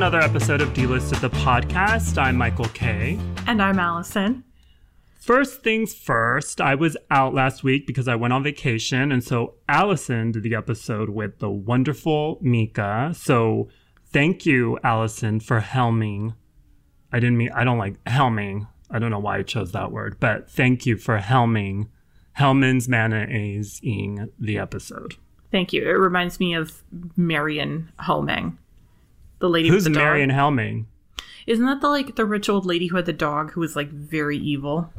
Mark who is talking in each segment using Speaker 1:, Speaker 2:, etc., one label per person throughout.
Speaker 1: another episode of Delisted the podcast. I'm Michael K.
Speaker 2: And I'm Allison.
Speaker 1: First things first, I was out last week because I went on vacation, and so Allison did the episode with the wonderful Mika. So thank you, Allison, for helming. I didn't mean I don't like helming. I don't know why I chose that word, but thank you for helming Hellmann's mayonnaise-ing the episode.
Speaker 2: Thank you. It reminds me of Marion Helming, the lady
Speaker 1: Who's
Speaker 2: with the
Speaker 1: Marion
Speaker 2: dog.
Speaker 1: Helming?
Speaker 2: Isn't that the like the rich old lady who had the dog who was like very evil?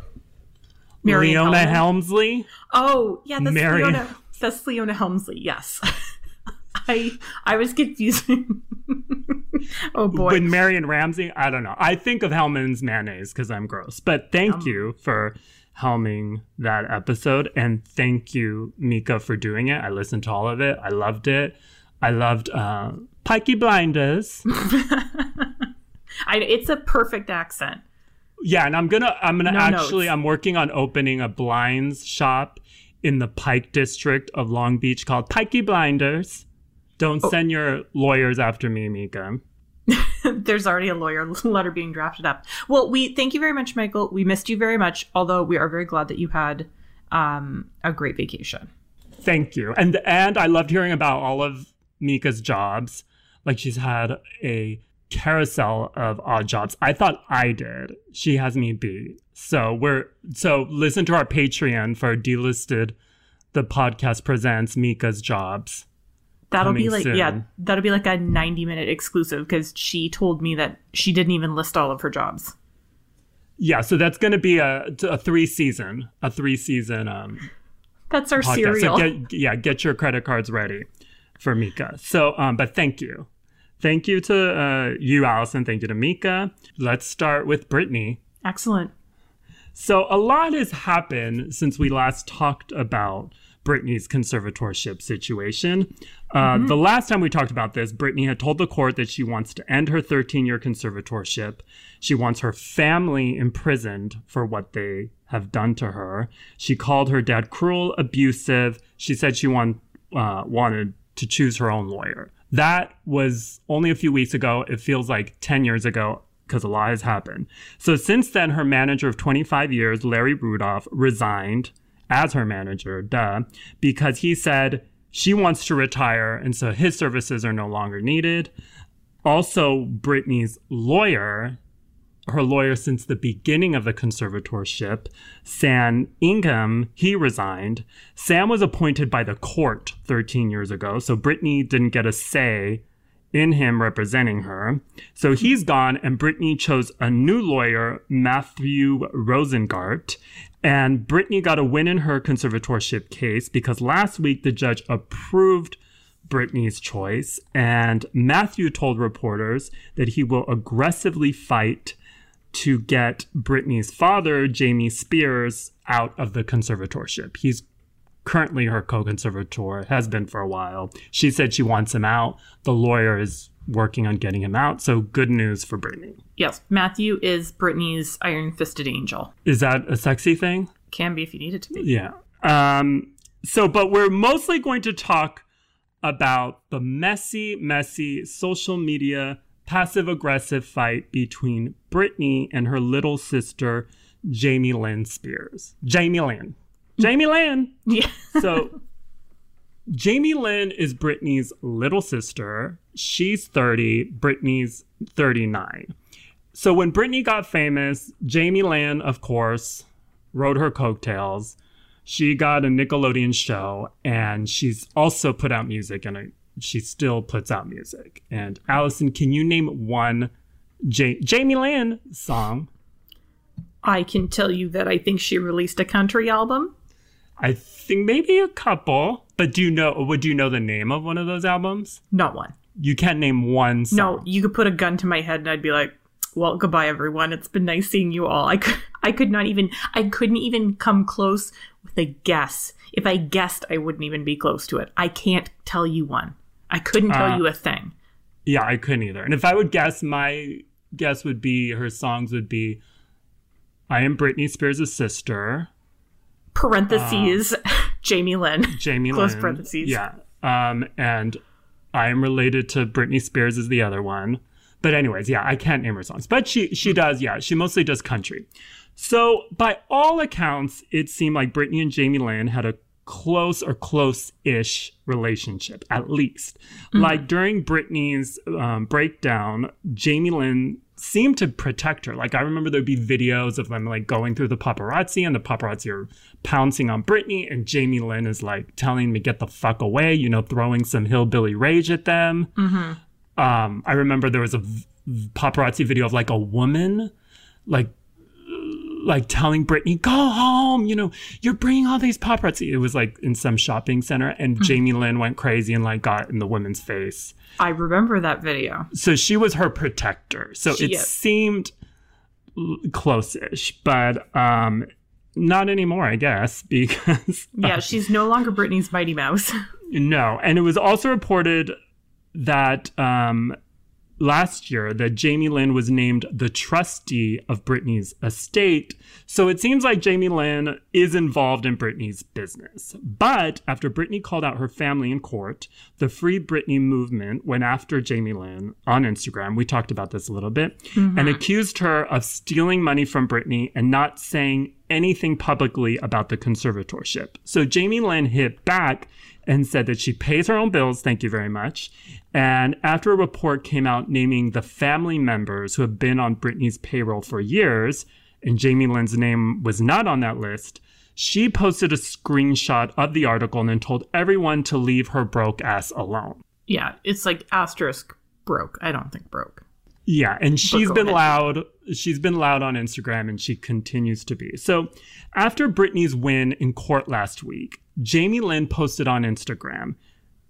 Speaker 2: Marion
Speaker 1: Leona
Speaker 2: Helming?
Speaker 1: Helmsley?
Speaker 2: Oh, yeah, that's
Speaker 1: Marion-
Speaker 2: Leona. That's Leona Helmsley. Yes. I I was confusing. oh boy.
Speaker 1: With Marion Ramsey? I don't know. I think of Hellman's mayonnaise because I'm gross. But thank
Speaker 2: Um.
Speaker 1: you for helming that episode. And thank you, Mika, for doing it. I listened to all of it. I loved it. I loved uh, Pikey Blinders.
Speaker 2: I, it's a perfect accent.
Speaker 1: yeah, and I'm gonna I'm gonna
Speaker 2: No
Speaker 1: actually
Speaker 2: notes.
Speaker 1: I'm working on opening a blinds shop in the Pike district of Long Beach called Pikey Blinders. Don't
Speaker 2: Oh.
Speaker 1: send your lawyers after me, Mika.
Speaker 2: There's already a lawyer letter being drafted up. Well, we thank you very much, Michael. We missed you very much, although we are very glad that you had um, a great vacation.
Speaker 1: Thank you. And and I loved hearing about all of Mika's jobs. Like she's had a carousel of odd jobs. I thought I did. She has me beat. So we're so listen to our Patreon for delisted the podcast presents Mika's jobs.
Speaker 2: That'll be like
Speaker 1: soon.
Speaker 2: yeah, that'll be like a 90 minute exclusive because she told me that she didn't even list all of her jobs.
Speaker 1: Yeah, so that's going to be a, a three season, a three season um
Speaker 2: That's our
Speaker 1: podcast.
Speaker 2: serial.
Speaker 1: So get, yeah, get your credit cards ready for Mika. So, um, but thank you. Thank you to uh, you, Allison. Thank you to Mika. Let's start with Britney.
Speaker 2: Excellent.
Speaker 1: So, a lot has happened since we last talked about Britney's conservatorship situation. Uh, The last time we talked about this, Britney had told the court that she wants to end her 13 year conservatorship. She wants her family imprisoned for what they have done to her. She called her dad cruel, abusive. She said she want, uh, wanted to choose her own lawyer. That was only a few weeks ago. It feels like 10 years ago because a lot has happened. So since then, her manager of 25 years, Larry Rudolph, resigned as her manager, duh, because he said she wants to retire and so his services are no longer needed. Also, Britney's lawyer, her lawyer since the beginning of the conservatorship, Sam Ingham, he resigned. Sam was appointed by the court 13 years ago, so Britney didn't get a say in him representing her. So he's gone, and Britney chose a new lawyer, Matthew Rosengart. And Britney got a win in her conservatorship case because last week the judge approved Britney's choice, and Matthew told reporters that he will aggressively fight to get Britney's father, Jamie Spears, out of the conservatorship. He's currently her co-conservator, has been for a while. She said she wants him out. The lawyer is working on getting him out. So good news for Britney.
Speaker 2: Yes, Matthew is Britney's iron fisted angel.
Speaker 1: Is that a sexy thing?
Speaker 2: Can be if you need it to be.
Speaker 1: Yeah. Um, so, but we're mostly going to talk about the messy, messy social media passive aggressive fight between Britney and her little sister, Jamie Lynn Spears. Jamie Lynn. Jamie Lynn.
Speaker 2: Yeah.
Speaker 1: So, Jamie Lynn is Britney's little sister. She's 30, Britney's 39. So, when Britney got famous, Jamie Lynn, of course, rode her coattails. She got a Nickelodeon show, and she's also put out music, and she still puts out music. And Allison, can you name one Ja- Jamie Lynn song?
Speaker 2: I can tell you that I think she released a country album.
Speaker 1: I think maybe a couple, but do you know? Would you know the name of one of those albums?
Speaker 2: Not one.
Speaker 1: You can't name one song.
Speaker 2: No, you could put a gun to my head and I'd be like, "Well, goodbye, everyone. It's been nice seeing you all." I could, I could not even, I couldn't even come close with a guess. If I guessed, I wouldn't even be close to it. I can't tell you one. I couldn't tell
Speaker 1: Uh,
Speaker 2: you a thing.
Speaker 1: Yeah, I couldn't either. And if I would guess, my guess would be her songs would be I am Britney Spears' sister,
Speaker 2: Parentheses, Jamie Lynn.
Speaker 1: Jamie
Speaker 2: Close
Speaker 1: Lynn.
Speaker 2: parentheses.
Speaker 1: Yeah. Um, and I am related to Britney Spears is the other one. But anyways, yeah, I can't name her songs. But she she does, yeah, she mostly does country. So by all accounts, it seemed like Britney and Jamie Lynn had a close or close-ish relationship, at least. Like during Britney's um, breakdown, Jamie Lynn seemed to protect her. Like I remember there'd be videos of them like going through the paparazzi, and the paparazzi are pouncing on Britney, and Jamie Lynn is like telling me get the fuck away, you know, throwing some hillbilly rage at them. Um, I remember there was a v- paparazzi video of like a woman, like like telling Britney, go home, you know, you're bringing all these paparazzi. It was like in some shopping center, and Jamie Lynn went crazy and like got in the woman's face.
Speaker 2: I remember that video.
Speaker 1: So she was her protector. So
Speaker 2: She
Speaker 1: it
Speaker 2: is.
Speaker 1: seemed close-ish, but um, not anymore, I guess, because
Speaker 2: Yeah, she's no longer Britney's Mighty Mouse.
Speaker 1: No, and it was also reported that um, last year that Jamie Lynn was named the trustee of Britney's estate. So it seems like Jamie Lynn is involved in Britney's business. But after Britney called out her family in court, the Free Britney movement went after Jamie Lynn on Instagram. We talked about this a little bit mm-hmm. and accused her of stealing money from Britney and not saying anything publicly about the conservatorship. So Jamie Lynn hit back and said that she pays her own bills, thank you very much. And after a report came out naming the family members who have been on Britney's payroll for years, and Jamie Lynn's name was not on that list, she posted a screenshot of the article and then told everyone to leave her broke ass alone.
Speaker 2: yeah, it's like asterisk broke. I don't think broke.
Speaker 1: Yeah, and she's been
Speaker 2: ahead.
Speaker 1: loud. She's been loud on Instagram and she continues to be. So, after Britney's win in court last week, Jamie Lynn posted on Instagram,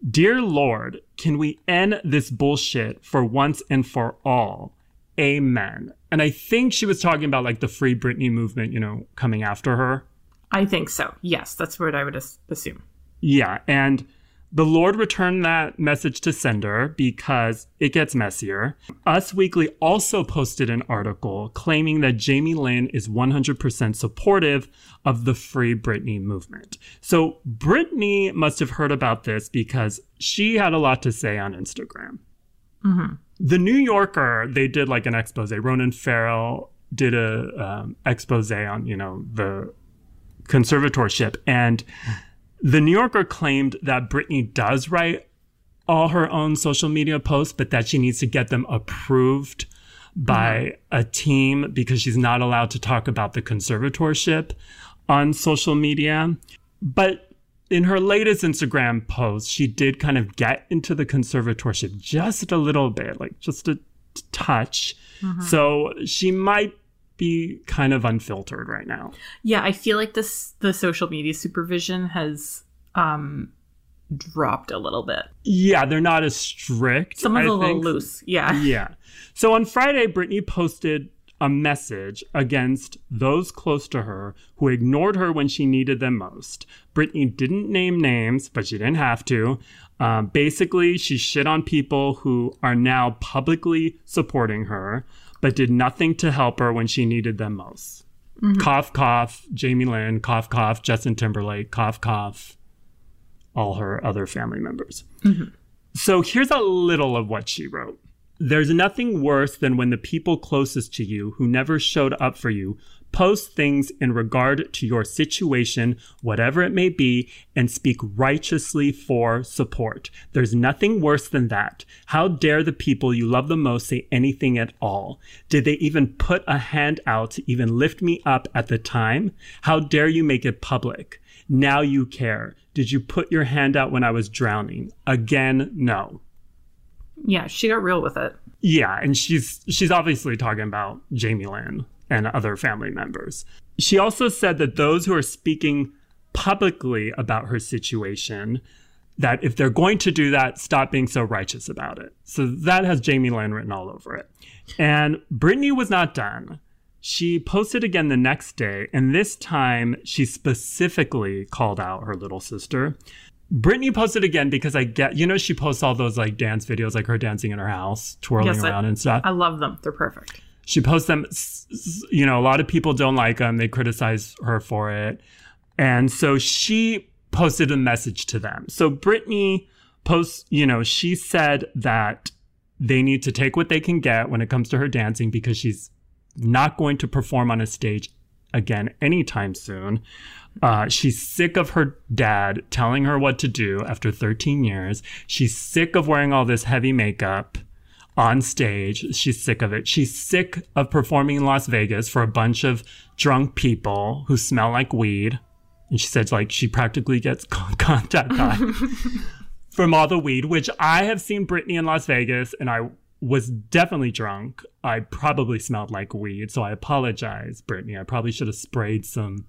Speaker 1: "Dear Lord, can we end this bullshit for once and for all? Amen." And I think she was talking about like the Free Britney movement, you know, coming after her.
Speaker 2: I think so. Yes, that's what I would assume.
Speaker 1: Yeah, and the Lord returned that message to sender because it gets messier. Us Weekly also posted an article claiming that Jamie Lynn is 100% supportive of the Free Britney movement. So Britney must have heard about this because she had a lot to say on Instagram. The New Yorker, they did like an expose. Ronan Farrow did a um, expose on, you know, the conservatorship and the New Yorker claimed that Britney does write all her own social media posts, but that she needs to get them approved by a team because she's not allowed to talk about the conservatorship on social media. But in her latest Instagram post, she did kind of get into the conservatorship just a little bit, like just a touch. Mm-hmm. So she might be kind of unfiltered right now.
Speaker 2: Yeah, I feel like this the social media supervision has um dropped a little bit.
Speaker 1: Yeah, they're not as strict.
Speaker 2: Some Someone's
Speaker 1: I
Speaker 2: a little loose. Yeah.
Speaker 1: Yeah. So on Friday, Britney posted a message against those close to her who ignored her when she needed them most. Britney didn't name names, but she didn't have to. Um, basically, she shit on people who are now publicly supporting her, but did nothing to help her when she needed them most. Mm-hmm. Cough, cough, Jamie Lynn, cough, cough, Justin Timberlake, cough, cough, all her other family members. Mm-hmm. So here's a little of what she wrote. There's nothing worse than when the people closest to you who never showed up for you post things in regard to your situation, whatever it may be, and speak righteously for support. There's nothing worse than that. How dare the people you love the most say anything at all? Did they even put a hand out to even lift me up at the time? How dare you make it public? Now you care. Did you put your hand out when I was drowning? Again, no.
Speaker 2: Yeah, she got real with it.
Speaker 1: Yeah, and she's she's obviously talking about Jamie Lynn and other family members. She also said that those who are speaking publicly about her situation that if they're going to do that, stop being so righteous about it. So that has Jamie Lynn written all over it. And Britney was not done. She posted again the next day, and this time she specifically called out her little sister. Britney posted again because I get, you know, she posts all those like dance videos, like her dancing in her house, twirling
Speaker 2: Yes, I-
Speaker 1: around and stuff.
Speaker 2: I love them. They're perfect.
Speaker 1: She posts them, you know, a lot of people don't like them. They criticize her for it. And so she posted a message to them. So Britney posts, you know, she said that they need to take what they can get when it comes to her dancing because she's not going to perform on a stage again anytime soon. Uh, she's sick of her dad telling her what to do after 13 years. She's sick of wearing all this heavy makeup on stage. She's sick of it. She's sick of performing in Las Vegas for a bunch of drunk people who smell like weed. And she said, like, she practically gets contact high from all the weed, which I have seen Britney in Las Vegas and I was definitely drunk. I probably smelled like weed. So I apologize, Britney. I probably should have sprayed some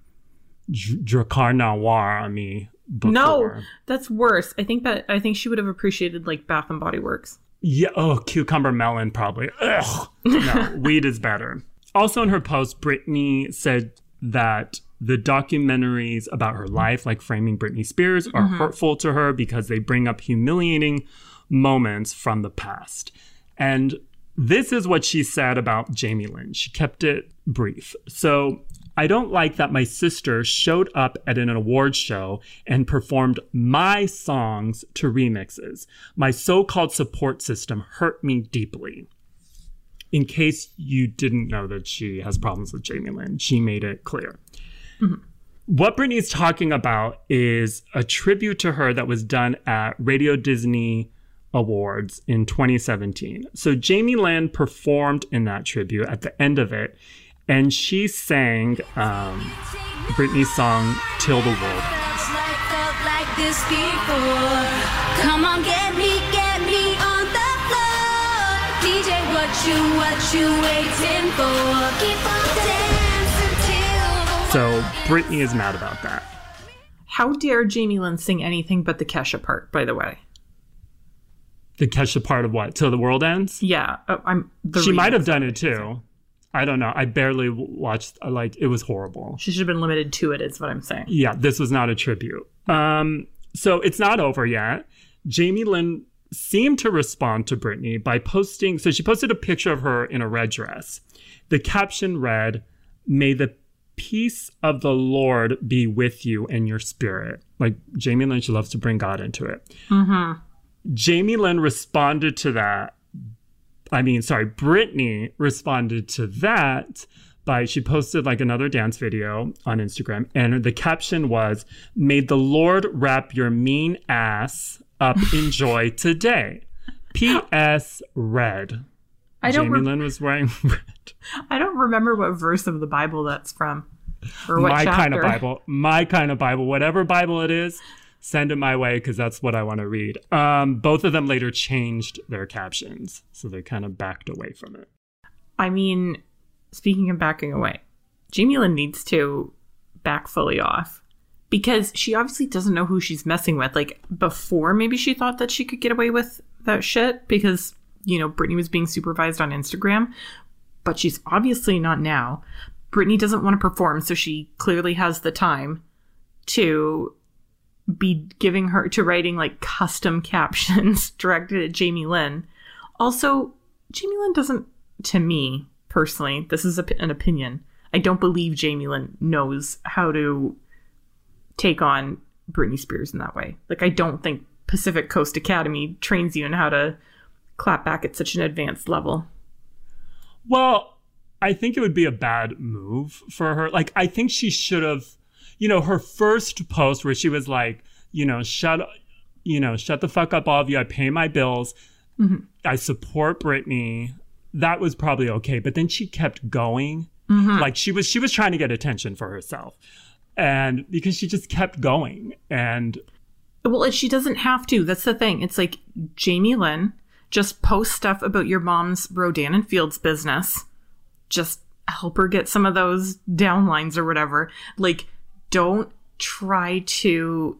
Speaker 1: Drakkar Noir on me. Before.
Speaker 2: No, that's worse. I think that I think she would have appreciated like Bath and Body Works.
Speaker 1: Yeah. Oh, cucumber melon probably. Ugh. No, weed is better. Also, in her post, Britney said that the documentaries about her life, like Framing Britney Spears, are mm-hmm. hurtful to her because they bring up humiliating moments from the past. And this is what she said about Jamie Lynn. She kept it brief. So I don't like that my sister showed up at an award show and performed my songs to remixes. My so called support system hurt me deeply. In case you didn't know that she has problems with Jamie Lynn, she made it clear. Mm-hmm. What Britney's talking about is a tribute to her that was done at Radio Disney Awards in 2017. So Jamie Lynn performed in that tribute at the end of it and she sang um, Britney's song "Till the World." Come on, get me, get me on the floor. DJ, what you, what you waiting for? Keep on dancing till So Britney is mad about that.
Speaker 2: How dare Jamie Lynn sing anything but the Kesha part, by the way?
Speaker 1: The Kesha part of what? Till the world ends?
Speaker 2: Yeah, uh, I'm.
Speaker 1: she might have done it too. I don't know. I barely watched. Like it was horrible.
Speaker 2: She should have been limited to it. Is what I'm saying.
Speaker 1: Yeah, this was not a tribute. Um, so it's not over yet. Jamie Lynn seemed to respond to Britney by posting. So she posted a picture of her in a red dress. The caption read, "May the peace of the Lord be with you and your spirit." Like Jamie Lynn, she loves to bring God into it. Mm-hmm. Jamie Lynn responded to that I mean, sorry, Britney responded to that by she posted like another dance video on Instagram, and the caption was, "May the Lord wrap your mean ass up in joy today." P.S. Red. I don't. Jamie re- Lynn was wearing red.
Speaker 2: I don't remember what verse of the Bible that's from.
Speaker 1: Or what my chapter. kind of Bible. My kind of Bible. Whatever Bible it is send it my way because that's what I want to read. Um, both of them later changed their captions, so they kind of backed away from it.
Speaker 2: I mean, speaking of backing away, Jamie Lynn needs to back fully off because she obviously doesn't know who she's messing with. Like before, maybe she thought that she could get away with that shit because, you know, Britney was being supervised on Instagram, but she's obviously not now. Britney doesn't want to perform, so she clearly has the time to be giving her to writing like custom captions directed at Jamie Lynn. Also, Jamie Lynn doesn't, to me personally, this is a, an opinion. I don't believe Jamie Lynn knows how to take on Britney Spears in that way. Like, I don't think Pacific Coast Academy trains you in how to clap back at such an advanced level.
Speaker 1: Well, I think it would be a bad move for her. Like, I think she should have you know, her first post where she was like, you know, shut, you know, shut the fuck up, all of you. I pay my bills. Mm-hmm. I support Britney. That was probably okay. But then she kept going. Mm-hmm. Like she was, she was trying to get attention for herself. And because she just kept going and.
Speaker 2: Well, she doesn't have to. That's the thing. It's like Jamie Lynn, just post stuff about your mom's Rodan and Fields business. Just help her get some of those downlines or whatever. Like, don't try to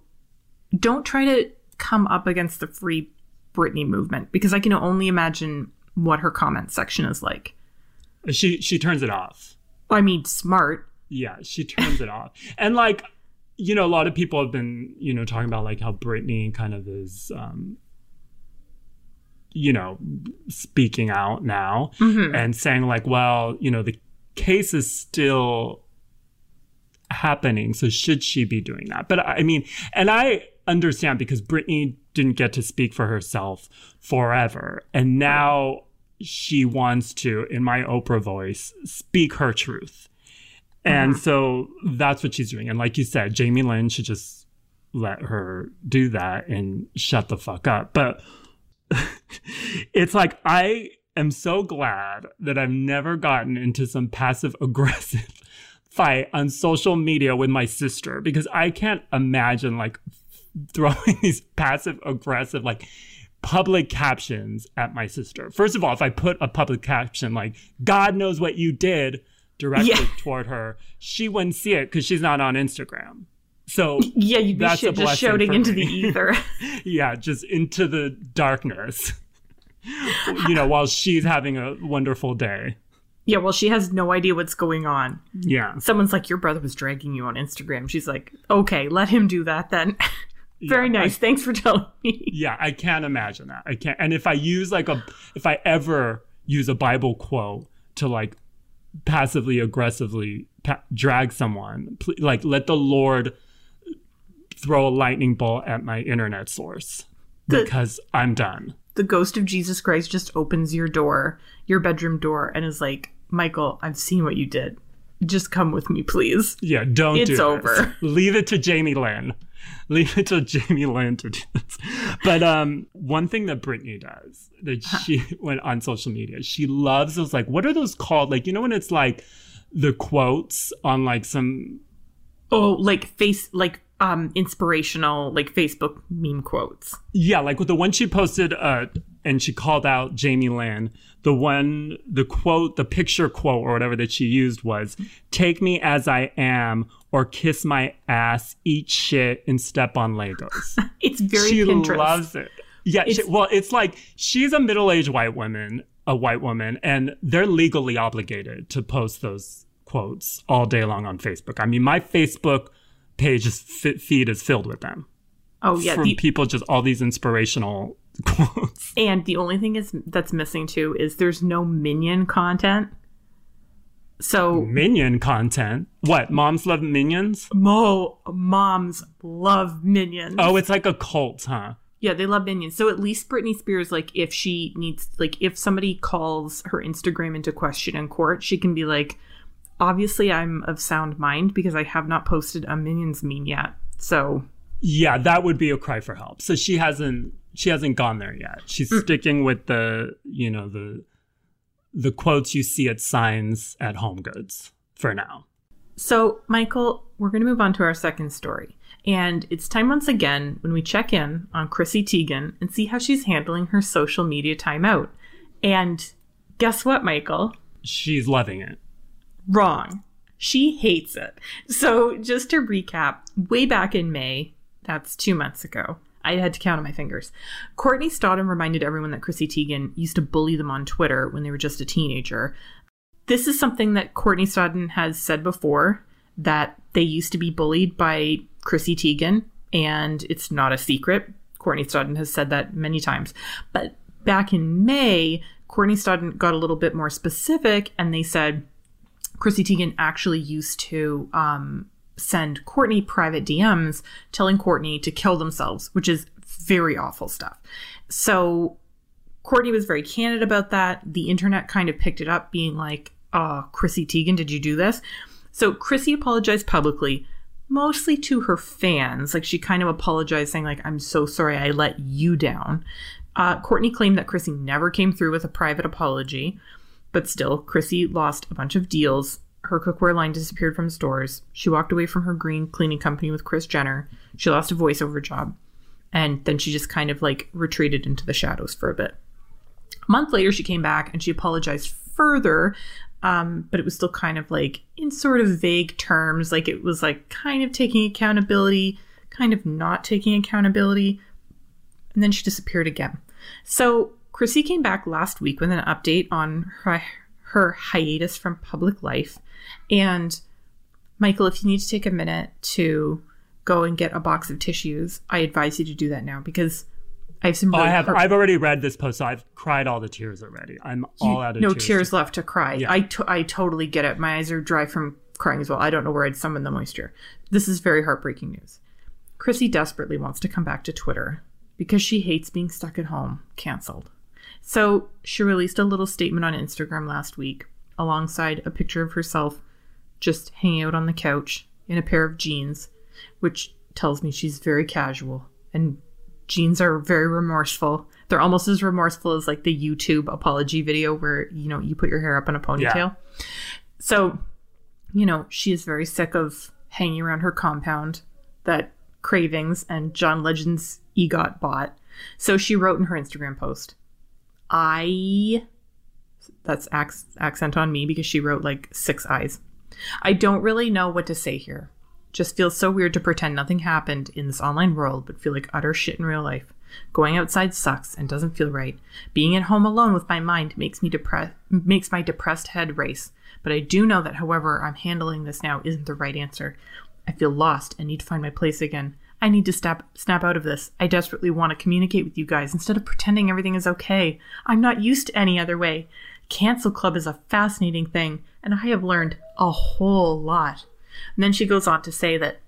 Speaker 2: don't try to come up against the free Britney movement because I can only imagine what her comment section is like.
Speaker 1: She she turns it off.
Speaker 2: I mean, smart.
Speaker 1: Yeah, she turns it off. And like, you know, a lot of people have been, you know, talking about like how Britney kind of is um you know, speaking out now mm-hmm. and saying like, well, you know, the case is still happening. So should she be doing that? But I mean, and I understand because Britney didn't get to speak for herself forever. And now she wants to, in my Oprah voice, speak her truth. And uh-huh. so that's what she's doing. And like you said, Jamie Lynn should just let her do that and shut the fuck up. But it's like, I am so glad that I've never gotten into some passive aggressive fight on social media with my sister because I can't imagine like throwing these passive aggressive, like, public captions at my sister. First of all, if I put a public caption like "God knows what you did" directly
Speaker 2: Yeah.
Speaker 1: toward her, she wouldn't see it because she's not on Instagram. So
Speaker 2: Yeah, you'd be shit, just shouting into
Speaker 1: me.
Speaker 2: the ether.
Speaker 1: yeah, just into the darkness. you know, while she's having a wonderful day.
Speaker 2: Yeah, well, she has no idea what's going on.
Speaker 1: Yeah.
Speaker 2: Someone's like, Your brother was dragging you on Instagram. She's like, Okay, let him do that then. Very
Speaker 1: Yeah, I-
Speaker 2: nice. Thanks for telling me.
Speaker 1: Yeah, I can't imagine that. I can't. And if I use like a, if I ever use a Bible quote to like passively aggressively pa- drag someone, pl- like let the Lord throw a lightning bolt at my internet source
Speaker 2: The-
Speaker 1: because I'm done.
Speaker 2: The ghost of Jesus Christ just opens your door, your bedroom door, and is like, Michael, I've seen what you did. Just come with me, please.
Speaker 1: Yeah, don't
Speaker 2: It's
Speaker 1: do this.
Speaker 2: over.
Speaker 1: Leave it to Jamie Lynn. Leave it to Jamie Lynn to do this. But um, one thing that Britney does that she went on social media, she loves those like what are those called? Like you know when it's like the quotes on like some
Speaker 2: Oh, like face, like um, inspirational, like Facebook meme quotes.
Speaker 1: yeah like with the one she posted uh and she called out Jamie Lynn. The one the quote the picture quote or whatever that she used was take me as I am or kiss my ass, eat shit, and step on Legos.
Speaker 2: It's very
Speaker 1: she
Speaker 2: Pinterest.
Speaker 1: loves it. Yeah, she, well, it's like she's a middle-aged white woman, a white woman, and they're legally obligated to post those quotes all day long on Facebook. I mean, my Facebook page is feed is filled with them
Speaker 2: oh yeah,
Speaker 1: from
Speaker 2: the,
Speaker 1: people just all these inspirational quotes.
Speaker 2: and the only thing is that's missing too is there's no minion content. So
Speaker 1: Minion content. What? Moms love minions?
Speaker 2: Mo moms love minions.
Speaker 1: Oh, it's like a cult, huh?
Speaker 2: Yeah, they love minions. So at least Britney Spears, like, if she needs, like, if somebody calls her Instagram into question in court, she can be like, obviously, I'm of sound mind because I have not posted a minions meme yet. So,
Speaker 1: Yeah, that would be a cry for help. So she hasn't she hasn't gone there yet. She's mm. sticking with the you know the the quotes you see at signs at Home Goods for now.
Speaker 2: so Michael, we're going to move on to our second story. And it's time once again when we check in on Chrissy Teigen and see how she's handling her social media timeout. And guess what, Michael?
Speaker 1: She's loving it.
Speaker 2: Wrong. She hates it. So, just to recap, way back in May, that's two months ago, I had to count on my fingers. Courtney Stodden reminded everyone that Chrissy Teigen used to bully them on Twitter when they were just a teenager. This is something that Courtney Stodden has said before that they used to be bullied by Chrissy Teigen, and it's not a secret. Courtney Stodden has said that many times. But back in May, Courtney Stodden got a little bit more specific, and they said, Chrissy Teigen actually used to um, send Courtney private DMs telling Courtney to kill themselves, which is very awful stuff. So Courtney was very candid about that. The internet kind of picked it up, being like, oh, Chrissy Teigen, did you do this? So Chrissy apologized publicly, mostly to her fans. Like she kind of apologized, saying, like, I'm so sorry I let you down. Uh, Courtney claimed that Chrissy never came through with a private apology. But still, Chrissy lost a bunch of deals. Her cookware line disappeared from stores. She walked away from her green cleaning company with Kris Jenner. She lost a voiceover job. And then she just kind of like retreated into the shadows for a bit. A month later, she came back and she apologized further, um, but it was still kind of like in sort of vague terms. Like it was like kind of taking accountability, kind of not taking accountability. And then she disappeared again. So Chrissy came back last week with an update on her, her hiatus from public life. And Michael, if you need to take a minute to go and get a box of tissues, I advise you to do that now because I have some.
Speaker 1: Oh, I have I've already read this post, so I've cried all the tears already. I'm all out of
Speaker 2: no
Speaker 1: tears.
Speaker 2: tears left to cry.
Speaker 1: Yeah.
Speaker 2: I, to- I totally get it. My eyes are dry from crying as well. I don't know where I'd summon the moisture. This is very heartbreaking news. Chrissy desperately wants to come back to Twitter because she hates being stuck at home, canceled. So she released a little statement on Instagram last week alongside a picture of herself just hanging out on the couch in a pair of jeans, which tells me she's very casual. And jeans are very remorseful. They're almost as remorseful as like the YouTube apology video where, you know, you put your hair up in a ponytail. Yeah. So, you know, she is very sick of hanging around her compound that Cravings and John Legend's EGOT bought. So she wrote in her Instagram post, I. That's accent on me because she wrote like six eyes. I don't really know what to say here. Just feels so weird to pretend nothing happened in this online world, but feel like utter shit in real life. Going outside sucks and doesn't feel right. Being at home alone with my mind makes me depressed makes my depressed head race. But I do know that however I'm handling this now isn't the right answer. I feel lost and need to find my place again. I need to snap snap out of this. I desperately want to communicate with you guys instead of pretending everything is okay. I'm not used to any other way. Cancel Club is a fascinating thing, and I have learned a whole lot. And then she goes on to say that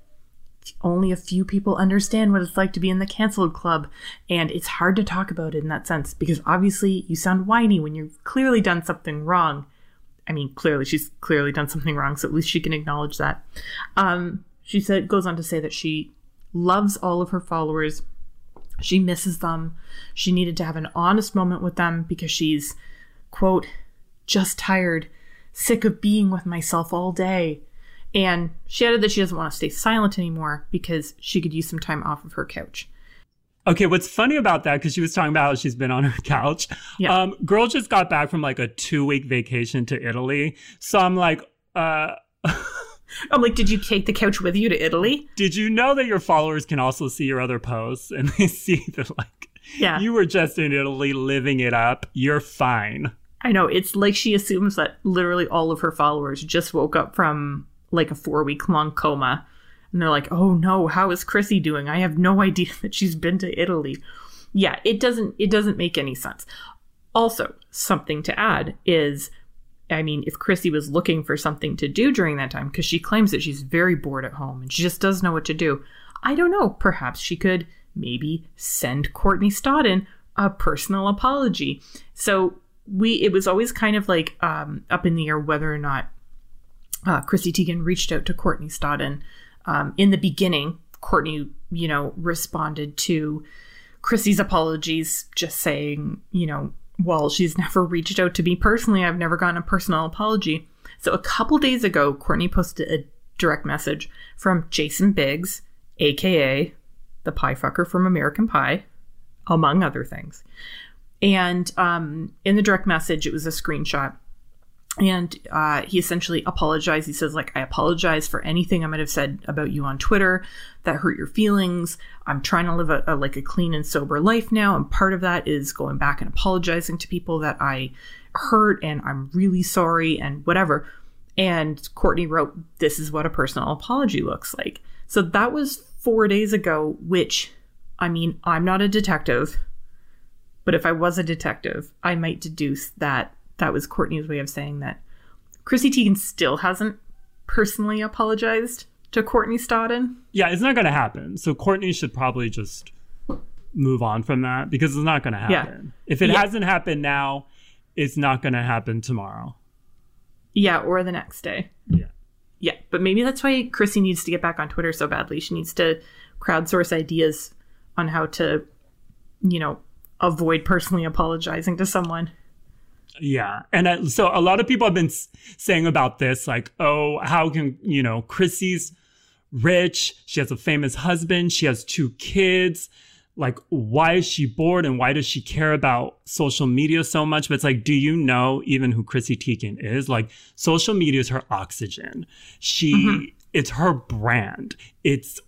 Speaker 2: only a few people understand what it's like to be in the canceled club, and it's hard to talk about it in that sense because obviously you sound whiny when you've clearly done something wrong. I mean, clearly she's clearly done something wrong, so at least she can acknowledge that. Um, she said goes on to say that she loves all of her followers. She misses them. She needed to have an honest moment with them because she's, quote, just tired, sick of being with myself all day. And she added that she doesn't want to stay silent anymore because she could use some time off of her couch.
Speaker 1: Okay, what's funny about that, because she was talking about how she's been on her couch. Yeah. Um, girl just got back from like a two week vacation to Italy. So I'm like, uh,
Speaker 2: I'm like, did you take the couch with you to Italy?
Speaker 1: Did you know that your followers can also see your other posts and they see that like yeah. you were just in Italy living it up. You're fine.
Speaker 2: I know. It's like she assumes that literally all of her followers just woke up from like a four week long coma. And they're like, oh no, how is Chrissy doing? I have no idea that she's been to Italy. Yeah, it doesn't it doesn't make any sense. Also, something to add is I mean, if Chrissy was looking for something to do during that time, because she claims that she's very bored at home and she just doesn't know what to do, I don't know. Perhaps she could maybe send Courtney Stodden a personal apology. So we, it was always kind of like um, up in the air whether or not uh, Chrissy Teigen reached out to Courtney Stodden. Um, in the beginning, Courtney, you know, responded to Chrissy's apologies, just saying, you know, well, she's never reached out to me personally. I've never gotten a personal apology. So a couple days ago, Courtney posted a direct message from Jason Biggs, aka the pie fucker from American Pie, among other things. And um, in the direct message, it was a screenshot and uh, he essentially apologized. He says, like, I apologize for anything I might have said about you on Twitter that hurt your feelings. I'm trying to live a, a, like a clean and sober life now, and part of that is going back and apologizing to people that I hurt, and I'm really sorry, and whatever. And Courtney wrote, "This is what a personal apology looks like." So that was four days ago. Which, I mean, I'm not a detective, but if I was a detective, I might deduce that that was Courtney's way of saying that Chrissy Teigen still hasn't personally apologized to Courtney Stodden.
Speaker 1: Yeah, it's not going to happen. So Courtney should probably just move on from that because it's not going to happen. Yeah. If it yeah. hasn't happened now, it's not going to happen tomorrow.
Speaker 2: Yeah, or the next day.
Speaker 1: Yeah.
Speaker 2: Yeah, but maybe that's why Chrissy needs to get back on Twitter so badly. She needs to crowdsource ideas on how to, you know, avoid personally apologizing to someone.
Speaker 1: Yeah. And uh, so a lot of people have been s- saying about this, like, oh, how can, you know, Chrissy's rich. She has a famous husband. She has two kids. Like, why is she bored and why does she care about social media so much? But it's like, do you know even who Chrissy Teigen is? Like, social media is her oxygen. She, mm-hmm. it's her brand. It's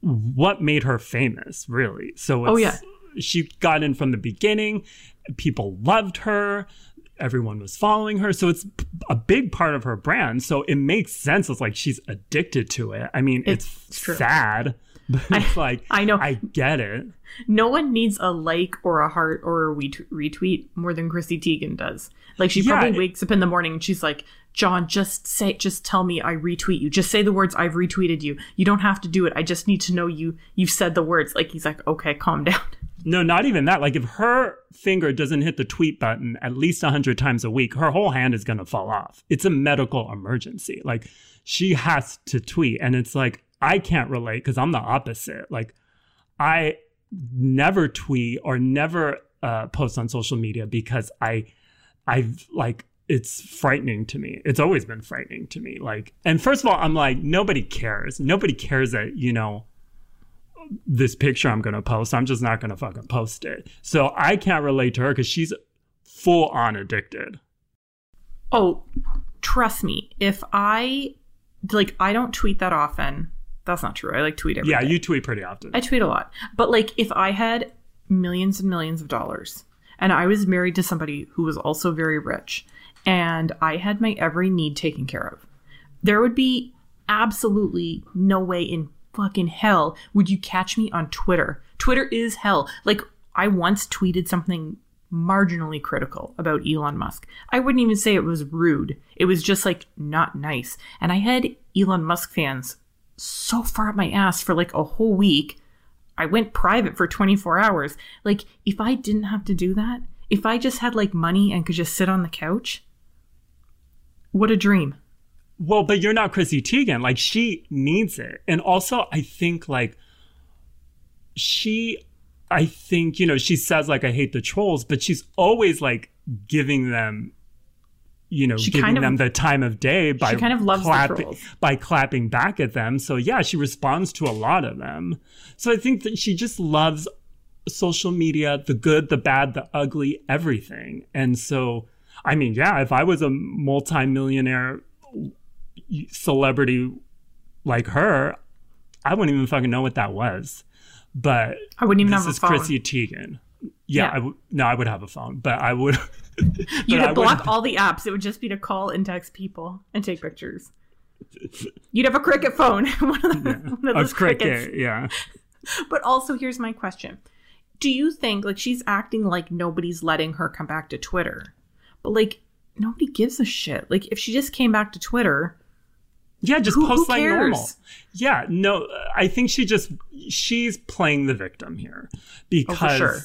Speaker 1: what made her famous, really. So,
Speaker 2: oh, yeah.
Speaker 1: She got in from the beginning people loved her everyone was following her so it's a big part of her brand so it makes sense it's like she's addicted to it i mean it's, it's sad but it's like i know i get it
Speaker 2: no one needs a like or a heart or a retweet more than chrissy teigen does like she probably yeah, wakes up in the morning and she's like John, just say, just tell me I retweet you. Just say the words I've retweeted you. You don't have to do it. I just need to know you. You've said the words. Like he's like, okay, calm down.
Speaker 1: No, not even that. Like if her finger doesn't hit the tweet button at least a hundred times a week, her whole hand is gonna fall off. It's a medical emergency. Like she has to tweet, and it's like I can't relate because I'm the opposite. Like I never tweet or never uh, post on social media because I, I've like it's frightening to me. It's always been frightening to me. Like, and first of all, I'm like, nobody cares. Nobody cares that, you know, this picture I'm going to post. I'm just not going to fucking post it. So I can't relate to her because she's full on addicted.
Speaker 2: Oh, trust me. If I, like, I don't tweet that often. That's not true. I like tweet every
Speaker 1: Yeah,
Speaker 2: day.
Speaker 1: you tweet pretty often.
Speaker 2: I tweet a lot. But like if I had millions and millions of dollars and I was married to somebody who was also very rich and I had my every need taken care of, there would be absolutely no way in fucking hell would you catch me on Twitter. Twitter is hell. Like I once tweeted something marginally critical about Elon Musk. I wouldn't even say it was rude. It was just like not nice. And I had Elon Musk fans so far up my ass for like a whole week. I went private for 24 hours. Like, if I didn't have to do that, if I just had like money and could just sit on the couch, what a dream.
Speaker 1: Well, but you're not Chrissy Teigen. Like she needs it. And also I think like she I think, you know, she says like I hate the trolls, but she's always like giving them you know,
Speaker 2: She
Speaker 1: giving
Speaker 2: kind of-
Speaker 1: them the time of day by
Speaker 2: kind of loves
Speaker 1: clapping by clapping back at them. So yeah, she responds to a lot of them. So I think that she just loves social media, the good, the bad, the ugly, everything. And so I mean, yeah, if I was a multimillionaire celebrity like her, I wouldn't even fucking know what that was. But
Speaker 2: I wouldn't even
Speaker 1: this
Speaker 2: have a
Speaker 1: is
Speaker 2: phone.
Speaker 1: Chrissy Teigen. Yeah,
Speaker 2: Yeah.
Speaker 1: I w- no, I would have a phone, but I would.
Speaker 2: You'd
Speaker 1: I
Speaker 2: block
Speaker 1: wouldn't-
Speaker 2: all the apps. It would just be to call and text people and take pictures. You'd have a cricket phone. one of, the, one of
Speaker 1: a
Speaker 2: those crickets.
Speaker 1: cricket, yeah.
Speaker 2: But also, here's my question. Do you think, like, she's acting like nobody's letting her come back to Twitter? But, like, nobody gives a shit. Like, if she just came back to Twitter,
Speaker 1: Yeah, just
Speaker 2: Who-
Speaker 1: post
Speaker 2: who
Speaker 1: like normal. Yeah, no, I think she just she's playing the victim here because
Speaker 2: sure.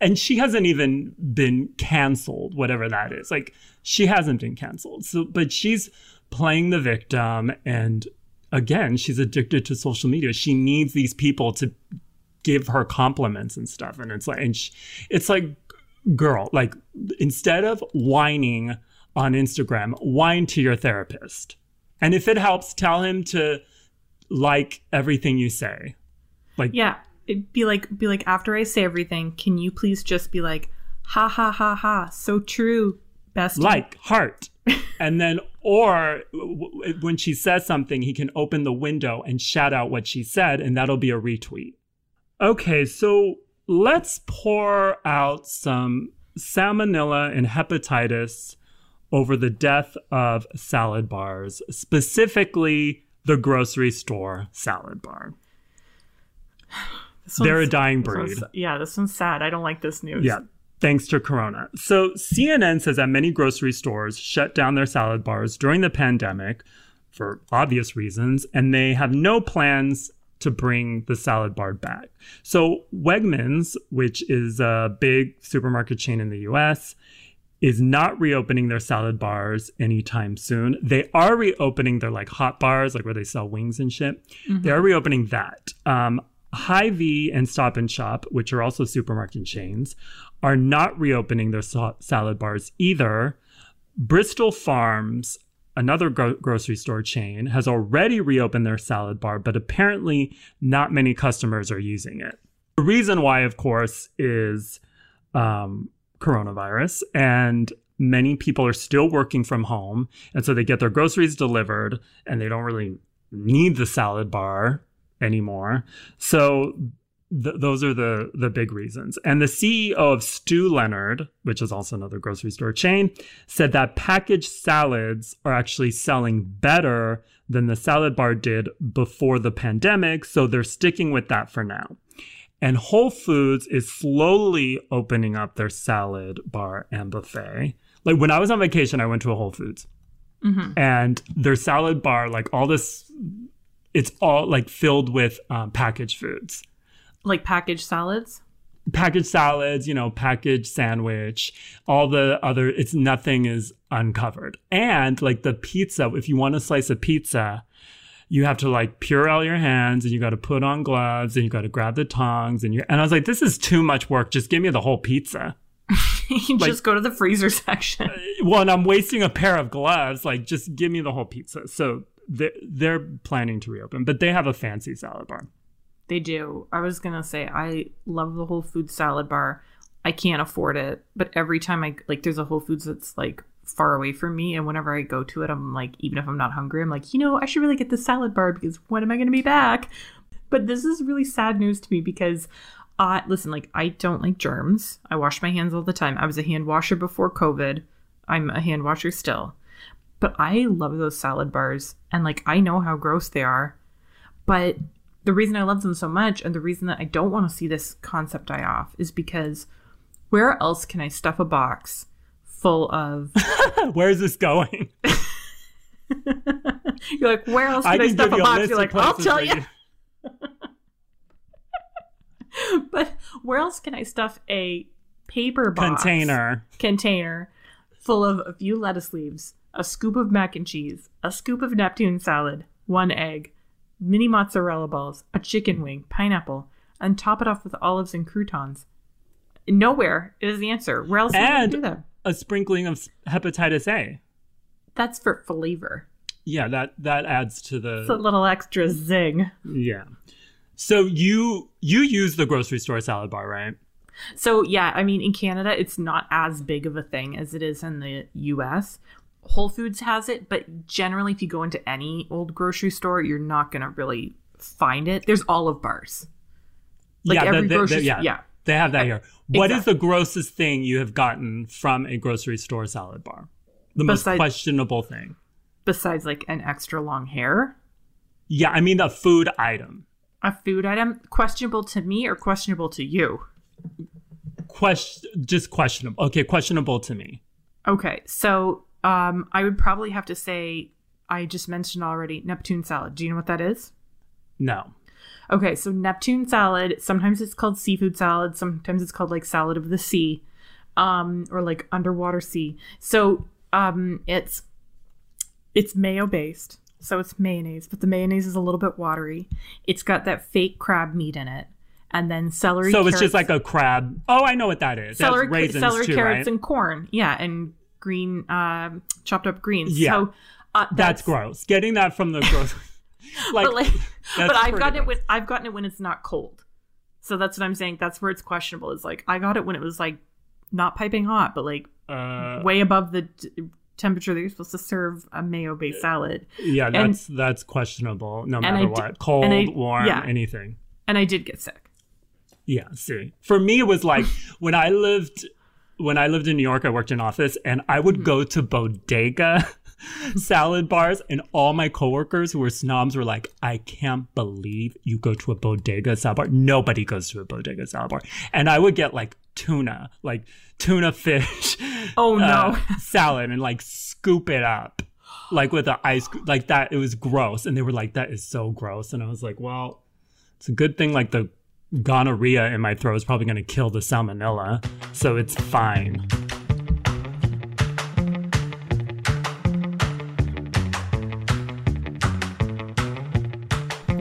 Speaker 1: and she hasn't even been canceled, whatever that is. Like she hasn't been canceled. So but she's playing the victim and again, she's addicted to social media. She needs these people to give her compliments and stuff and it's like and she, it's like girl, like instead of whining on Instagram, whine to your therapist. And if it helps, tell him to like everything you say. Like
Speaker 2: yeah, it'd be like, be like, after I say everything, can you please just be like, ha ha ha ha, so true, best.
Speaker 1: like heart and then or w- when she says something he can open the window and shout out what she said and that'll be a retweet okay so let's pour out some salmonella and hepatitis over the death of salad bars specifically the grocery store salad bar they're a dying breed
Speaker 2: yeah, this one's sad. I don't like this news.
Speaker 1: Yeah, thanks to Corona. So CNN says that many grocery stores shut down their salad bars during the pandemic for obvious reasons, and they have no plans to bring the salad bar back. So Wegmans, which is a big supermarket chain in the US, is not reopening their salad bars anytime soon. They are reopening their like hot bars, like where they sell wings and shit. They are reopening that. Um, Hy-Vee and Stop and Shop, which are also supermarket chains, are not reopening their sa- salad bars either. Bristol Farms, another gro- grocery store chain, has already reopened their salad bar, but apparently not many customers are using it. The reason why, of course, is um, coronavirus, and many people are still working from home, and so they get their groceries delivered, and they don't really need the salad bar anymore. So th- those are the the big reasons. And the CEO of Stew Leonard, which is also another grocery store chain, said that packaged salads are actually selling better than the salad bar did before the pandemic, so they're sticking with that for now. And Whole Foods is slowly opening up their salad bar and buffet. like when I was on vacation, I went to a Whole Foods, and their salad bar, like all this, it's all like filled with um, packaged foods,
Speaker 2: Like packaged salads.
Speaker 1: packaged salads, you know, packaged sandwich, all the other. It's nothing is uncovered, and like the pizza. If you want a slice of pizza. You have to like purell your hands and you got to put on gloves and you got to grab the tongs and you and I was like, this is too much work. Just give me the whole pizza.
Speaker 2: you just go to the freezer section.
Speaker 1: well, and I'm wasting a pair of gloves. Like, just give me the whole pizza. So they're, they're planning to reopen, but they have a fancy salad bar.
Speaker 2: They do. I was gonna say I love the Whole Foods salad bar. I can't afford it, but every time I like, there's a Whole Foods that's like far away from me, and whenever I go to it, I'm like, even if I'm not hungry, I'm like, you know, I should really get the salad bar because when am I gonna be back? But this is really sad news to me because, uh, listen, like I don't like germs. I wash my hands all the time. I was a hand washer before COVID. I'm a hand washer still, but I love those salad bars, and like I know how gross they are, but the reason I love them so much and the reason that I don't want to see this concept die off is because where else can I stuff a box full of
Speaker 1: Where is this going?
Speaker 2: You're like, where else
Speaker 1: I
Speaker 2: can I,
Speaker 1: can
Speaker 2: stuff a box? You're like, I'll tell you. But where else can I stuff a paper box
Speaker 1: Container.
Speaker 2: container full of a few lettuce leaves, a scoop of mac and cheese, a scoop of Neptune salad, one egg, mini mozzarella balls, a chicken wing, pineapple, and top it off with olives and croutons. Nowhere is the answer. Where else can you do that?
Speaker 1: A sprinkling of hepatitis A.
Speaker 2: That's for flavor.
Speaker 1: Yeah, that that adds to the
Speaker 2: It's a little extra zing.
Speaker 1: yeah. So you you use the grocery store salad bar, right?
Speaker 2: So yeah, I mean in Canada it's not as big of a thing as it is in the US. Whole Foods has it, but generally if you go into any old grocery store, you're not going to really find it. There's olive bars. Like
Speaker 1: yeah,
Speaker 2: every
Speaker 1: the- the-
Speaker 2: grocery
Speaker 1: the- yeah,
Speaker 2: yeah.
Speaker 1: They have that here. What is the grossest thing you have gotten from a grocery store salad bar? The most questionable thing.
Speaker 2: Besides like an extra long hair,
Speaker 1: Yeah, I mean a food item.
Speaker 2: a food item questionable to me or questionable to you.
Speaker 1: Question, just questionable. Okay, questionable to me.
Speaker 2: Okay, so um I would probably have to say I just mentioned already Neptune salad. Do you know what that is?
Speaker 1: No.
Speaker 2: Okay, so Neptune salad, sometimes it's called seafood salad, sometimes it's called like salad of the sea, um, or like underwater sea. So um it's it's mayo based. So it's mayonnaise, but the mayonnaise is a little bit watery. It's got that fake crab meat in it. And then celery.
Speaker 1: So it's just like a crab. Oh, I know what that is.
Speaker 2: celery,
Speaker 1: That's raisins
Speaker 2: celery
Speaker 1: too,
Speaker 2: carrots,
Speaker 1: right?
Speaker 2: and corn. Yeah, and green um, chopped up greens.
Speaker 1: Yeah.
Speaker 2: So uh,
Speaker 1: that's, gross. Getting that from the grocery. like,
Speaker 2: but like, but I've gotten it when I've gotten it when it's not cold. So that's what I'm saying. That's where it's questionable. Is like I got it when it was like not piping hot, but like
Speaker 1: Uh,
Speaker 2: way above the t- temperature that you're supposed to serve a mayo based salad.
Speaker 1: yeah,
Speaker 2: and-
Speaker 1: that's that's questionable. No matter what, cold,
Speaker 2: I-
Speaker 1: warm,
Speaker 2: yeah.
Speaker 1: anything.
Speaker 2: And I did get sick.
Speaker 1: Yeah, see. For me it was like when I lived when I lived in New York, I worked in office and I
Speaker 2: Mm-hmm.
Speaker 1: would go to bodega salad bars and all my coworkers who were snobs were like, I can't believe you go to a bodega salad bar. Nobody goes to a bodega salad bar. And I would get like tuna, like tuna fish.
Speaker 2: Oh, no.
Speaker 1: uh, salad and like scoop it up. Like with the ice like that, it was gross. And they were like, that is so gross. And I was like, well, it's a good thing like the gonorrhea in my throat is probably going to kill the salmonella, so it's fine.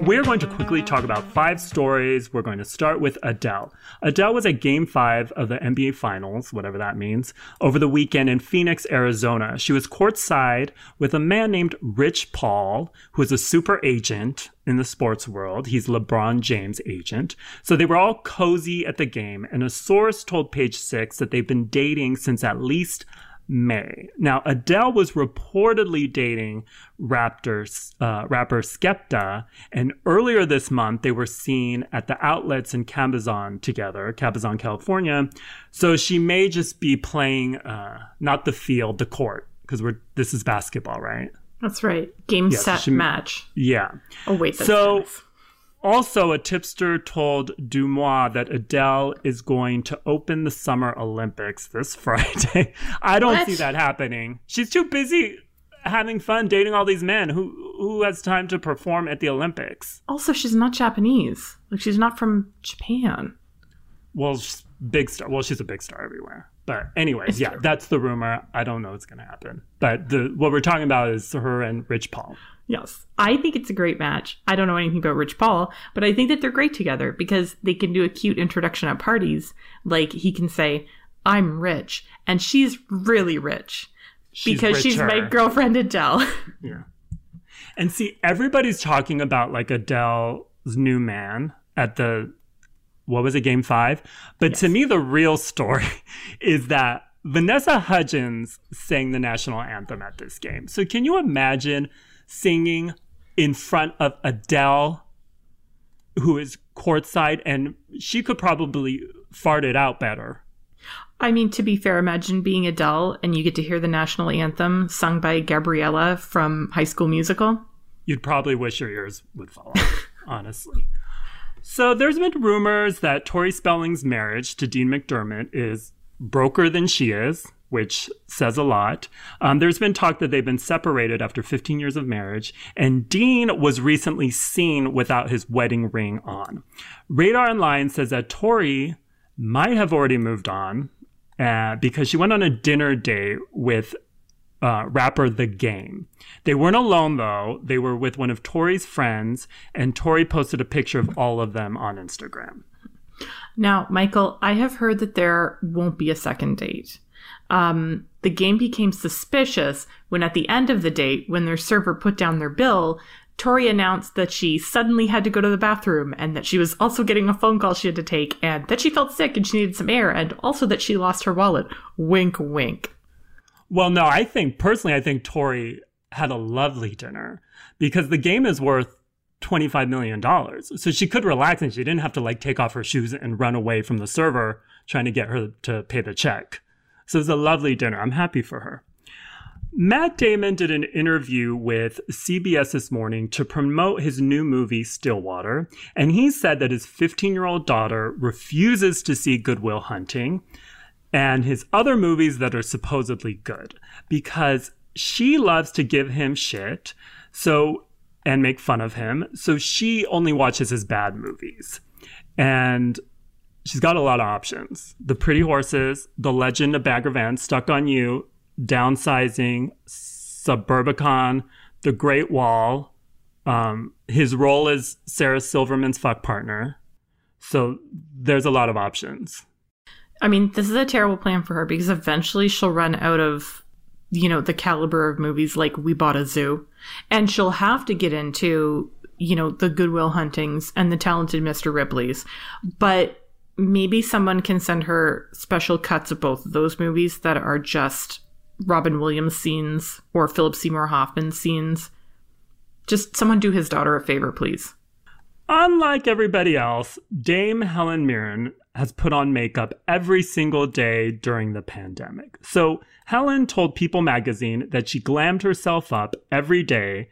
Speaker 1: We're going to quickly talk about five stories. We're going to start with Adele. Adele was at game five of the NBA Finals, whatever that means, over the weekend in Phoenix, Arizona. She was courtside with a man named Rich Paul, who is a super agent in the sports world. He's LeBron James' agent. So they were all cozy at the game, and a source told Page Six that they've been dating since at least May. Now, Adele was reportedly dating Raptors, uh, rapper Skepta, and earlier this month they were seen at the outlets in Cabazon together, Cabazon, California. So she may just be playing uh, not the field, the court, because we're this is basketball, right?
Speaker 2: That's right. Game
Speaker 1: Yes,
Speaker 2: set
Speaker 1: she-
Speaker 2: match.
Speaker 1: Yeah.
Speaker 2: Oh wait, that's
Speaker 1: So-
Speaker 2: tennis.
Speaker 1: Also, a tipster told DeuxMoi that Adele is going to open the Summer Olympics this Friday. I don't
Speaker 2: What?
Speaker 1: see that happening. She's too busy having fun dating all these men. Who who has time to perform at the Olympics?
Speaker 2: Also, she's not Japanese. Like she's not from Japan.
Speaker 1: Well, she's big star. Well, she's a big star everywhere. But anyways, yeah,
Speaker 2: true.
Speaker 1: that's the rumor. I don't know what's going to happen. But the what we're talking about is her and Rich Paul.
Speaker 2: Yes. I think it's a great match. I don't know anything about Rich Paul, but I think that they're great together because they can do a cute introduction at parties. Like he can say, I'm rich, and she's really rich because she's my girlfriend Adele.
Speaker 1: Yeah. And see, everybody's talking about like Adele's new man at the what was it, game five? But to me, the real story is that Vanessa Hudgens sang the national anthem at this game. So can you imagine singing in front of Adele, who is courtside, and she could probably fart it out better.
Speaker 2: I mean, to be fair, imagine being Adele and you get to hear the national anthem sung by Gabriella from High School Musical.
Speaker 1: you'd probably wish your ears would fall off, honestly. So there's been rumors that Tori Spelling's marriage to Dean McDermott is broker than she is, which says a lot. Um, there's been talk that they've been separated after 15 years of marriage, and Dean was recently seen without his wedding ring on. Radar Online says that Tori might have already moved on uh, because she went on a dinner date with uh, rapper The Game. They weren't alone though. They were with one of Tori's friends, and Tori posted a picture of all of them on Instagram.
Speaker 2: Now, Michael, I have heard that there won't be a second date. Um, the game became suspicious when, at the end of the date, when their server put down their bill, Tori announced that she suddenly had to go to the bathroom and that she was also getting a phone call she had to take and that she felt sick and she needed some air and also that she lost her wallet. Wink, wink.
Speaker 1: Well, no, I think personally, I think Tori had a lovely dinner because the game is worth $25 million. So she could relax and she didn't have to like take off her shoes and run away from the server trying to get her to pay the check. So it was a lovely dinner. I'm happy for her. Matt Damon did an interview with CBS this morning to promote his new movie, Stillwater. And he said that his 15 year old daughter refuses to see Good Will Hunting and his other movies that are supposedly good because she loves to give him shit. So, and make fun of him. So she only watches his bad movies. And she's got a lot of options. The Pretty Horses, The Legend of Bagger Vance, Stuck on You, Downsizing, Suburbicon, The Great Wall. Um, his role is Sarah Silverman's fuck partner. So there's a lot of options.
Speaker 2: I mean, this is a terrible plan for her because eventually she'll run out of, you know, the caliber of movies like We Bought a Zoo. And she'll have to get into, you know, the Good Will Huntings and the Talented Mr. Ripley's. But maybe someone can send her special cuts of both of those movies that are just Robin Williams scenes or Philip Seymour Hoffman scenes. Just someone do his daughter a favor, please.
Speaker 1: Unlike everybody else, Dame Helen Mirren has put on makeup every single day during the pandemic. So Helen told People magazine that she glammed herself up every day.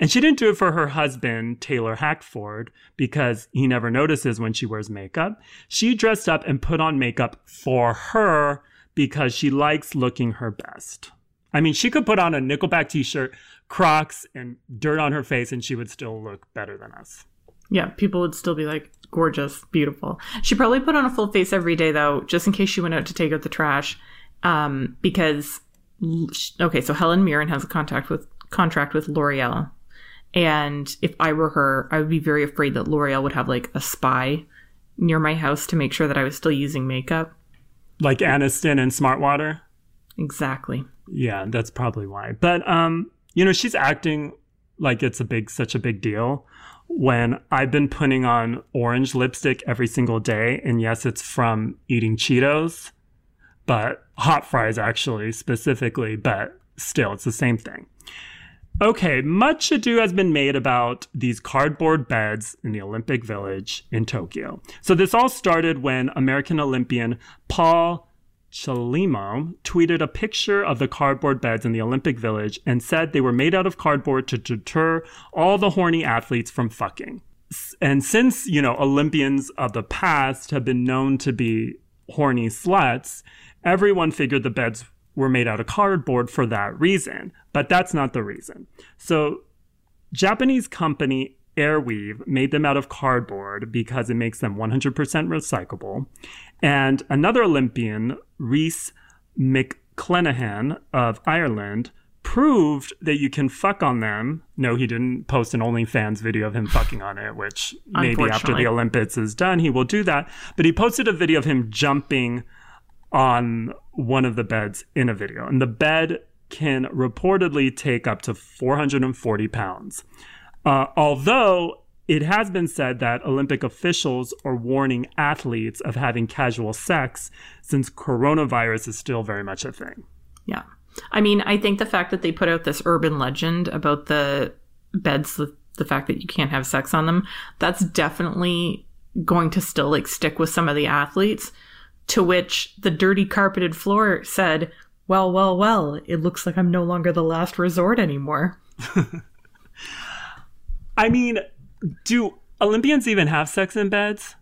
Speaker 1: And she didn't do it for her husband, Taylor Hackford, because he never notices when she wears makeup. She dressed up and put on makeup for her because she likes looking her best. I mean, she could put on a Nickelback t shirt, Crocs, and dirt on her face, and she would still look better than us.
Speaker 2: Yeah, people would still be like, gorgeous, beautiful. She probably put on a full face every day, though, just in case she went out to take out the trash. Um, because, okay, so Helen Mirren has a contact with contract with L'Oreal. And if I were her, I would be very afraid that L'Oreal would have like a spy near my house to make sure that I was still using makeup.
Speaker 1: Like Aniston and Smartwater.
Speaker 2: Exactly.
Speaker 1: Yeah, that's probably why. But um, you know, she's acting like it's a big such a big deal when I've been putting on orange lipstick every single day and yes, it's from eating Cheetos, but hot fries actually specifically, but still it's the same thing. Okay, much ado has been made about these cardboard beds in the Olympic Village in Tokyo. So this all started when American Olympian Paul Chelimo tweeted a picture of the cardboard beds in the Olympic Village and said they were made out of cardboard to deter all the horny athletes from fucking. and since, you know, Olympians of the past have been known to be horny sluts, everyone figured the beds were made out of cardboard for that reason. But that's not the reason. So, Japanese company Airweave made them out of cardboard because it makes them 100% recyclable. And another Olympian, Rhys McClenaghan of Ireland, proved that you can fuck on them. No, he didn't post an OnlyFans video of him fucking on it, which maybe after the Olympics is done, he will do that. But he posted a video of him jumping on one of the beds in a video. And the bed can reportedly take up to 440 pounds. Uh, although it has been said that Olympic officials are warning athletes of having casual sex since coronavirus is still very much a thing.
Speaker 2: Yeah. I mean, I think the fact that they put out this urban legend about the beds, the, the fact that you can't have sex on them, that's definitely going to still like stick with some of the athletes. To which the dirty carpeted floor said, Well, well, well, it looks like I'm no longer the last resort anymore.
Speaker 1: I mean, do Olympians even have sex in beds?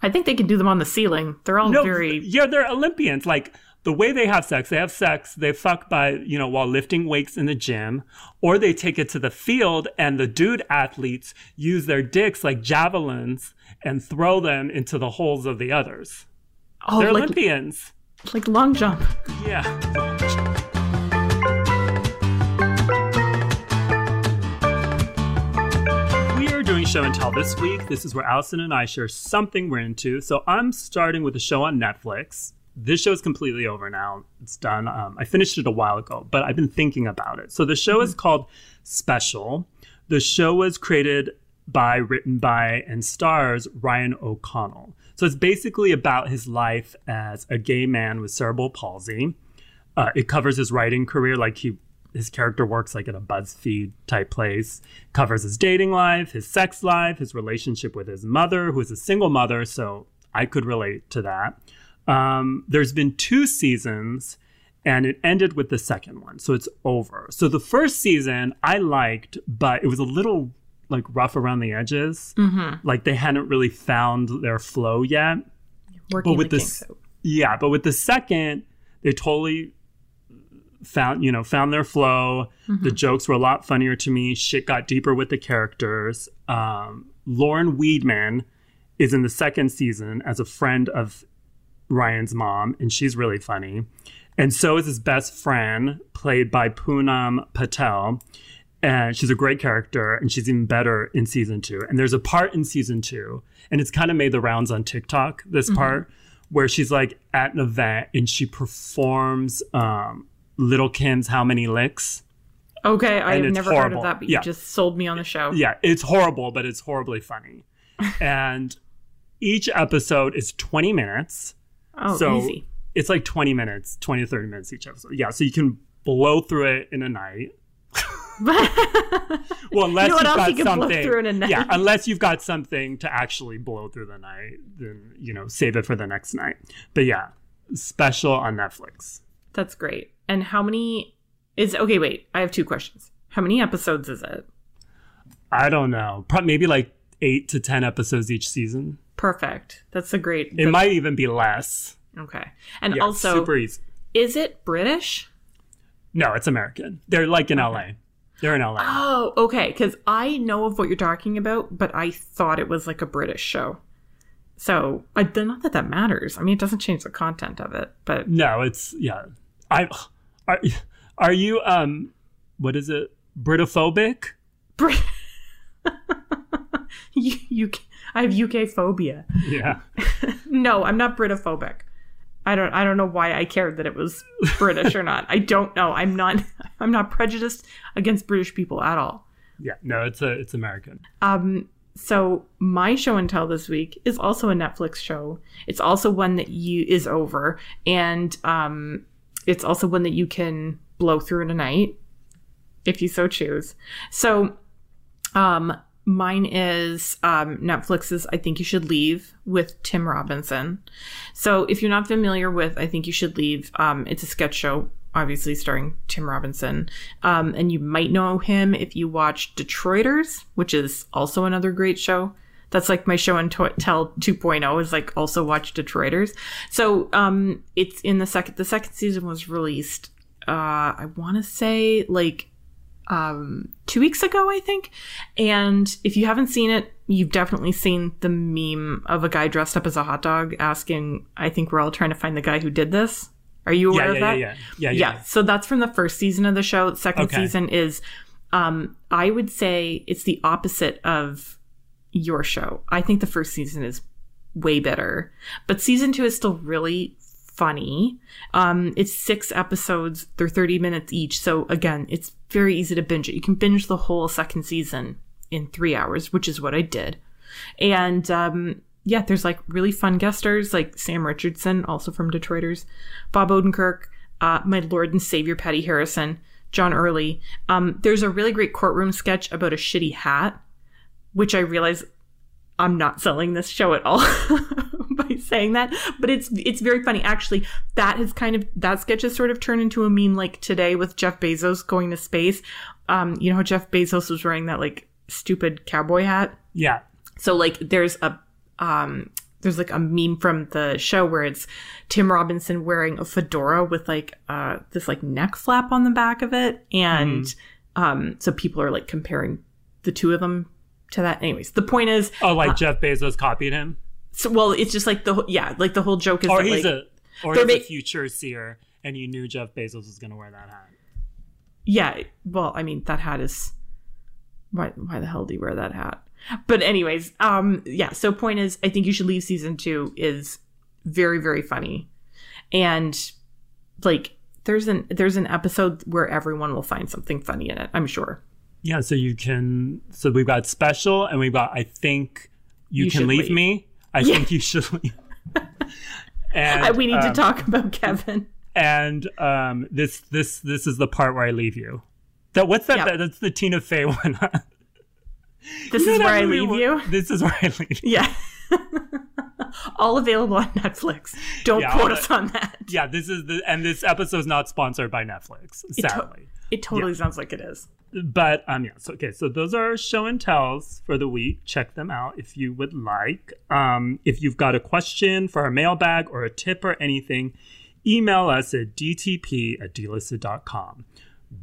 Speaker 2: I think they can do them on the ceiling. They're all
Speaker 1: no,
Speaker 2: very.
Speaker 1: Yeah, they're Olympians. Like, the way they have sex, they have sex, they fuck by, you know, while lifting weights in the gym, or they take it to the field and the dude athletes use their dicks like javelins and throw them into the holes of the others. Oh, They're like, Olympians.
Speaker 2: Like long jump.
Speaker 1: Yeah. We are doing show and tell this week. This is where Allison and I share something we're into. So I'm starting with a show on Netflix this show is completely over now. It's done. Um, I finished it a while ago, but I've been thinking about it. So the show mm-hmm. is called Special. The show was created by, written by, and stars Ryan O'Connell. So it's basically about his life as a gay man with cerebral palsy. Uh, it covers his writing career, like he his character works like at a BuzzFeed type place. Covers his dating life, his sex life, his relationship with his mother, who is a single mother. So I could relate to that. Um, there's been two seasons and it ended with the second one. So it's over. So the first season I liked, but it was a little like rough around the edges. Mm-hmm. Like they hadn't really found their flow yet.
Speaker 2: Working but with this,
Speaker 1: yeah, but with the second, they totally found you know found their flow. Mm-hmm. The jokes were a lot funnier to me. Shit got deeper with the characters. Um, Lauren Weedman is in the second season as a friend of Ryan's mom, and she's really funny. And so is his best friend, played by Punam Patel. And she's a great character, and she's even better in season two. And there's a part in season two, and it's kind of made the rounds on TikTok, this mm-hmm. part, where she's like at an event and she performs um, Lil' Kim's How Many Licks.
Speaker 2: Okay, I've never horrible. heard of that, but yeah. you just sold me on the show.
Speaker 1: Yeah, it's horrible, but it's horribly funny. and each episode is 20 minutes
Speaker 2: Oh, so easy.
Speaker 1: It's like 20 minutes, 20 to 30 minutes each episode. Yeah, so you can blow through it in a night. well, unless you have got you something, yeah, unless you've got something to actually blow through the night, then you know save it for the next night. But yeah, special on Netflix.
Speaker 2: That's great. And how many is okay? Wait, I have two questions. How many episodes is it?
Speaker 1: I don't know. Probably maybe like eight to ten episodes each season.
Speaker 2: Perfect. That's a great.
Speaker 1: It might even be less.
Speaker 2: Okay. And yeah, also, super easy. Is it British?
Speaker 1: No, it's American. They're like in okay. LA. They're in LA.
Speaker 2: Oh, okay. Because I know of what you're talking about, but I thought it was like a British show. So, I, not that that matters. I mean, it doesn't change the content of it, but
Speaker 1: no, it's yeah. I are are you um, what is it? Britophobic?
Speaker 2: Brit- you, you I have UK phobia.
Speaker 1: Yeah.
Speaker 2: no, I'm not Britophobic. I don't I don't know why I cared that it was British or not. I don't know. I'm not I'm not prejudiced against British people at all.
Speaker 1: Yeah, no, it's a it's American.
Speaker 2: Um so my show and tell this week is also a Netflix show. It's also one that you is over and um it's also one that you can blow through in a night if you so choose. So um Mine is um, Netflix's I Think You Should Leave with Tim Robinson. So if you're not familiar with I Think You Should Leave, um, it's a sketch show obviously starring Tim Robinson. Um, and you might know him if you watch Detroiters, which is also another great show. That's like my show and to- tell 2.0 is like also watch Detroiters. So um, it's in the second. The second season was released. Uh, I want to say like um, two weeks ago, I think. And if you haven't seen it, you've definitely seen the meme of a guy dressed up as a hot dog asking, I think we're all trying to find the guy who did this. Are you aware
Speaker 1: Yeah,
Speaker 2: of
Speaker 1: yeah,
Speaker 2: that?
Speaker 1: yeah, yeah, yeah, yeah.
Speaker 2: So that's from the first season of the show. Second
Speaker 1: Okay.
Speaker 2: season is, um, I would say it's the opposite of your show. I think the first season is way better, but season two is still really funny. Um, it's six episodes, they're 30 minutes each. So again, it's very easy to binge it. You can binge the whole second season in three hours, which is what I did. And, um, yeah, there's like really fun guest stars like Sam Richardson, also from Detroiters, Bob Odenkirk, uh, my Lord and Savior Patty Harrison, John Early. Um, there's a really great courtroom sketch about a shitty hat, which I realize I'm not selling this show at all saying that, but it's it's very funny. Actually, that has kind of that sketch has sort of turned into a meme like today with Jeff Bezos going to space. Um, you know how Jeff Bezos was wearing that like stupid cowboy hat?
Speaker 1: Yeah.
Speaker 2: So like there's a um there's like a meme from the show where it's Tim Robinson wearing a fedora with like uh this like neck flap on the back of it and um so people are like comparing the two of them to that anyways the point is
Speaker 1: Oh, like Jeff Bezos copied him,
Speaker 2: so well it's just like the whole- yeah like the whole joke is
Speaker 1: or
Speaker 2: that,
Speaker 1: he's
Speaker 2: like,
Speaker 1: a or he's a future seer, and you knew Jeff Bezos was going to wear that hat.
Speaker 2: Yeah, well, I mean that hat is why why the hell do you wear that hat? But anyways, um yeah, so point is I think you should leave season 2 is very very funny. And like there's an there's an episode where everyone will find something funny in it, I'm sure.
Speaker 1: Yeah, so you can. So we've got special, and we've got. I think you,
Speaker 2: You
Speaker 1: can leave,
Speaker 2: leave.
Speaker 1: me. I think you should leave. and
Speaker 2: we need to
Speaker 1: um,
Speaker 2: talk about Kevin.
Speaker 1: And um, this this this is the part where I leave you. That what's that?
Speaker 2: Yeah.
Speaker 1: That's the Tina Fey one.
Speaker 2: This
Speaker 1: You
Speaker 2: is where I leave you.
Speaker 1: This is where I leave. you.
Speaker 2: Yeah. All available on Netflix. Don't
Speaker 1: Yeah,
Speaker 2: quote us on that.
Speaker 1: Yeah, this is the and this episode is not sponsored by Netflix,
Speaker 2: It to-
Speaker 1: sadly.
Speaker 2: It totally sounds like it is.
Speaker 1: But um yeah so okay so those are show and tells for the week. Check them out if you would like. Um if you've got a question for our mailbag or a tip or anything email us at dtp at delisted.com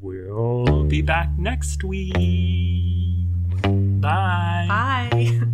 Speaker 1: we'll be back next week. Bye.
Speaker 2: Bye.